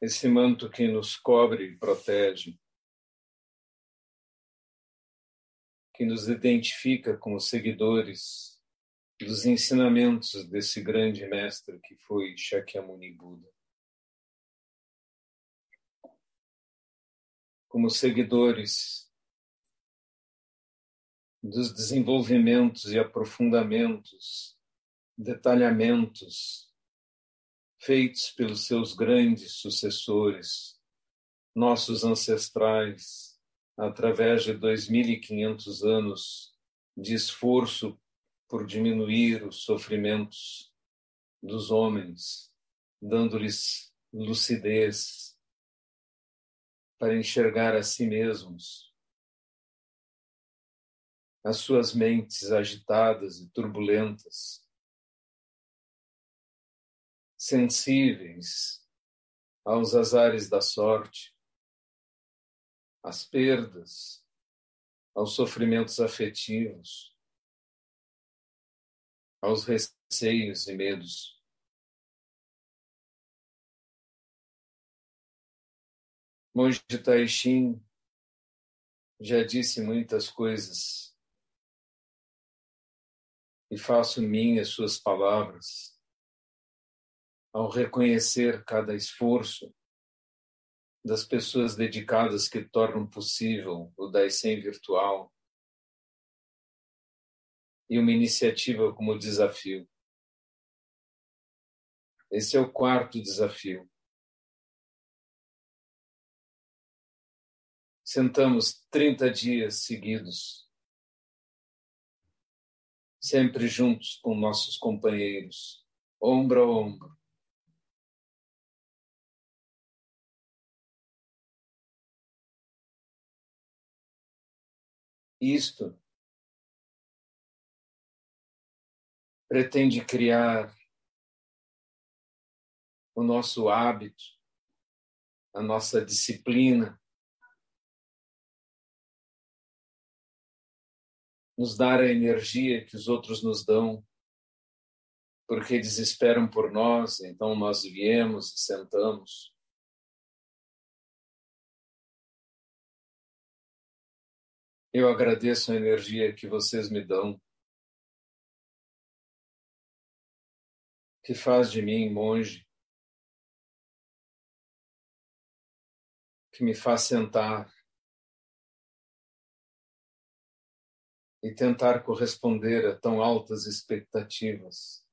esse manto que nos cobre e protege, que nos identifica como seguidores dos ensinamentos desse grande mestre que foi Shakyamuni Buda. Como seguidores dos desenvolvimentos e aprofundamentos, detalhamentos feitos pelos seus grandes sucessores, nossos ancestrais, através de 2.500 anos de esforço por diminuir os sofrimentos dos homens, dando-lhes lucidez para enxergar a si mesmos, as suas mentes agitadas e turbulentas, sensíveis aos azares da sorte, às perdas, aos sofrimentos afetivos, aos receios e medos. Monge Taishin já disse muitas coisas e faço minhas suas palavras ao reconhecer cada esforço das pessoas dedicadas que tornam possível o Daisen virtual e uma iniciativa como desafio. Esse é o quarto desafio. Sentamos 30 dias seguidos, sempre juntos com nossos companheiros, ombro a ombro, Isto pretende criar o nosso hábito, a nossa disciplina, nos dar a energia que os outros nos dão, porque eles esperam por nós, então nós viemos e sentamos. Eu agradeço a energia que vocês me dão, que faz de mim monge, que me faz sentar e tentar corresponder a tão altas expectativas.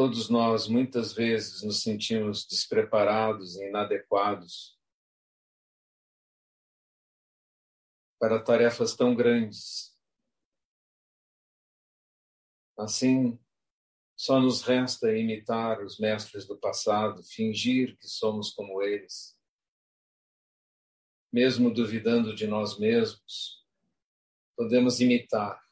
Todos nós, muitas vezes, nos sentimos despreparados e inadequados para tarefas tão grandes. Assim, só nos resta imitar os mestres do passado, fingir que somos como eles. Mesmo duvidando de nós mesmos, podemos imitar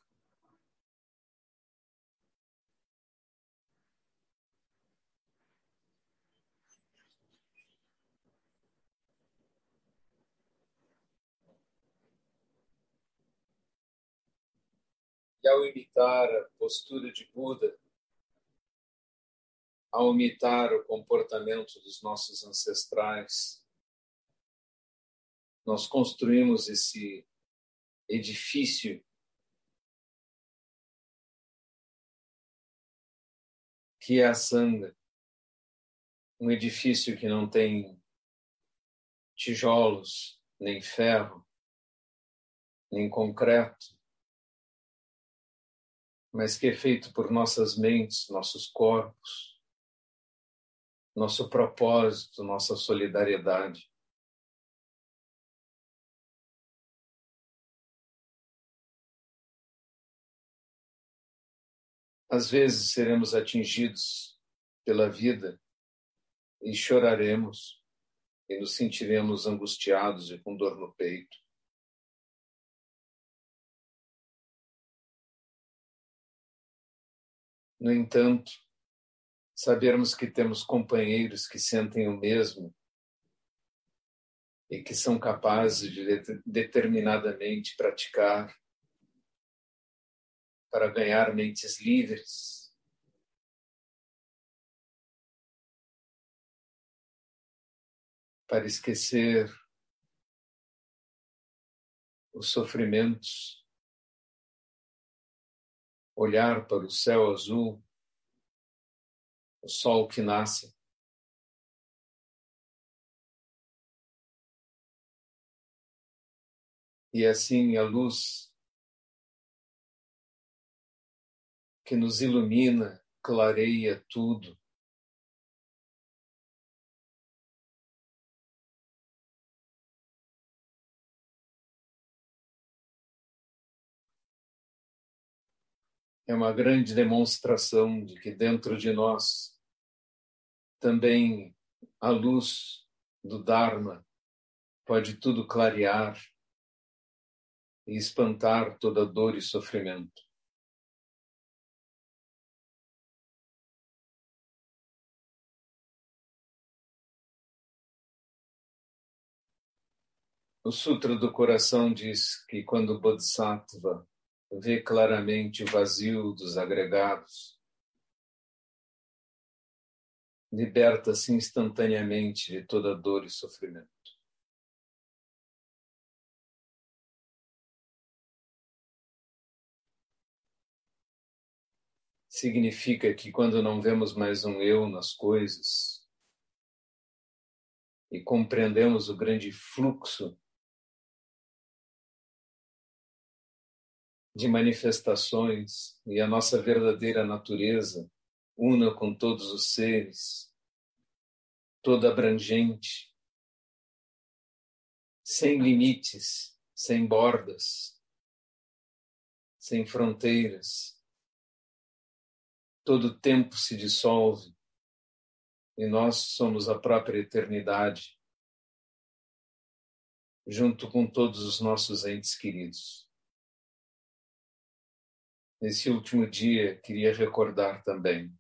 que ao imitar a postura de Buda, ao imitar o comportamento dos nossos ancestrais, nós construímos esse edifício que é a Sangha, um edifício que não tem tijolos, nem ferro, nem concreto, mas que é feito por nossas mentes, nossos corpos, nosso propósito, nossa solidariedade. Às vezes seremos atingidos pela vida e choraremos e nos sentiremos angustiados e com dor no peito. No entanto, sabermos que temos companheiros que sentem o mesmo e que são capazes de determinadamente praticar para ganhar mentes livres. Para esquecer os sofrimentos olhar para o céu azul, o sol que nasce. E assim a luz que nos ilumina, clareia tudo. É uma grande demonstração de que dentro de nós também a luz do Dharma pode tudo clarear e espantar toda dor e sofrimento. O Sutra do Coração diz que quando o Bodhisattva vê claramente o vazio dos agregados, liberta-se instantaneamente de toda dor e sofrimento. Significa que quando não vemos mais um eu nas coisas e compreendemos o grande fluxo de manifestações e a nossa verdadeira natureza, una com todos os seres, toda abrangente, sem limites, sem bordas, sem fronteiras. Todo tempo se dissolve e nós somos a própria eternidade, junto com todos os nossos entes queridos. Nesse último dia, queria recordar também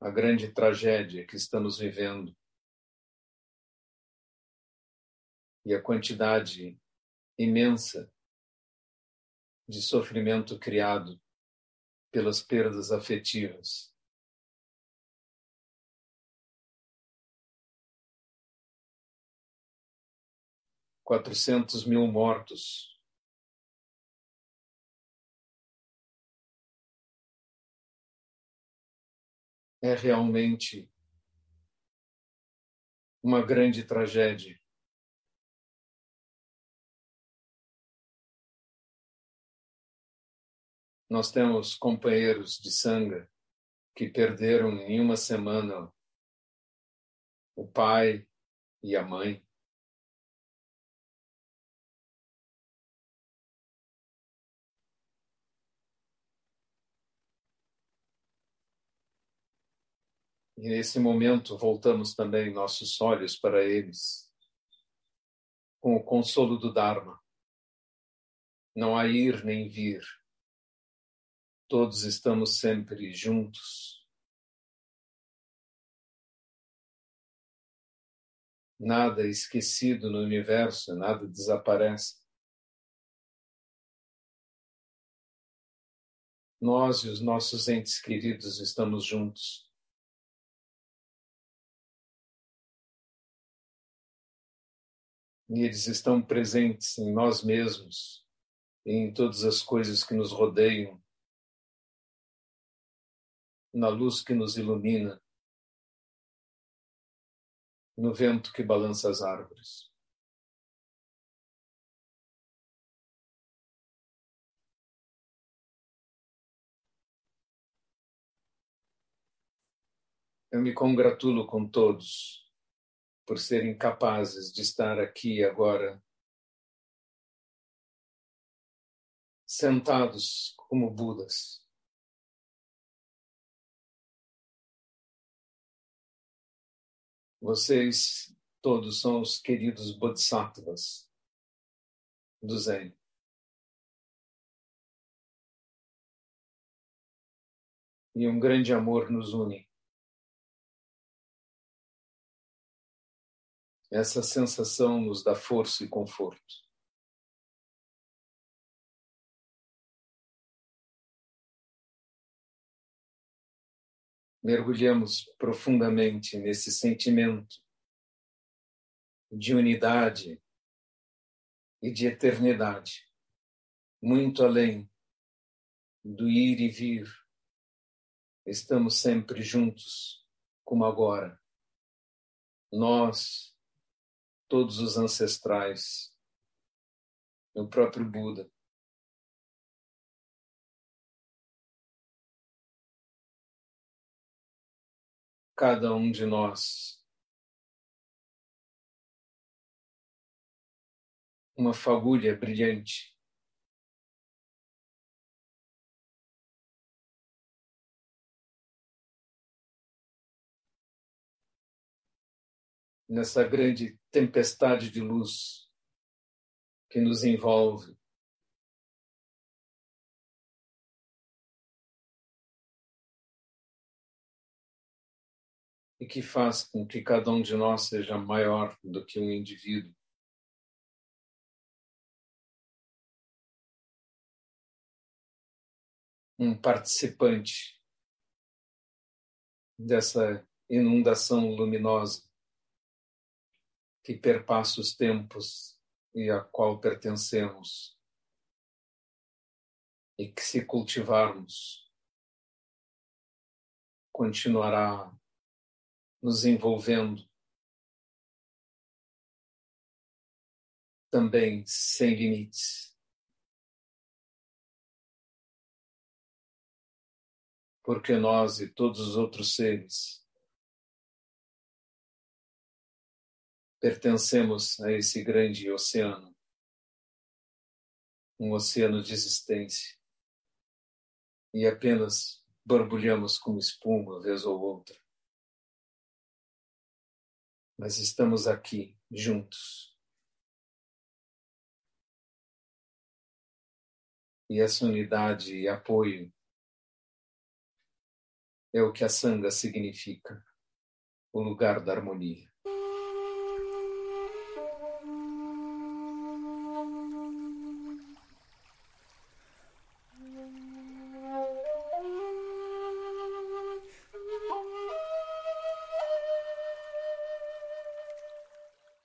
a grande tragédia que estamos vivendo e a quantidade imensa de sofrimento criado pelas perdas afetivas. Quatrocentos mil mortos é realmente uma grande tragédia. Nós temos companheiros de sangue que perderam em uma semana o pai e a mãe. E nesse momento voltamos também nossos olhos para eles, com o consolo do Dharma. Não há ir nem vir. Todos estamos sempre juntos. Nada é esquecido no universo, nada desaparece. Nós e os nossos entes queridos estamos juntos. E eles estão presentes em nós mesmos em todas as coisas que nos rodeiam, na luz que nos ilumina, no vento que balança as árvores. Eu me congratulo com todos por serem capazes de estar aqui agora, sentados como Budas. Vocês todos são os queridos Bodhisattvas do Zen. E um grande amor nos une. Essa sensação nos dá força e conforto. Mergulhamos profundamente nesse sentimento de unidade e de eternidade, muito além do ir e vir. Estamos sempre juntos, como agora. Nós, todos os ancestrais, o próprio Buda. Cada um de nós uma fagulha brilhante. Nessa grande tempestade de luz que nos envolve. E que faz com que cada um de nós seja maior do que um indivíduo. um participante dessa inundação luminosa que perpassa os tempos e a qual pertencemos. E que, se cultivarmos, continuará nos envolvendo também sem limites. porque nós e todos os outros seres pertencemos a esse grande oceano, um oceano de existência, e apenas borbulhamos como espuma, vez ou outra. Mas estamos aqui juntos. E essa unidade e apoio é o que a sanga significa, o lugar da harmonia.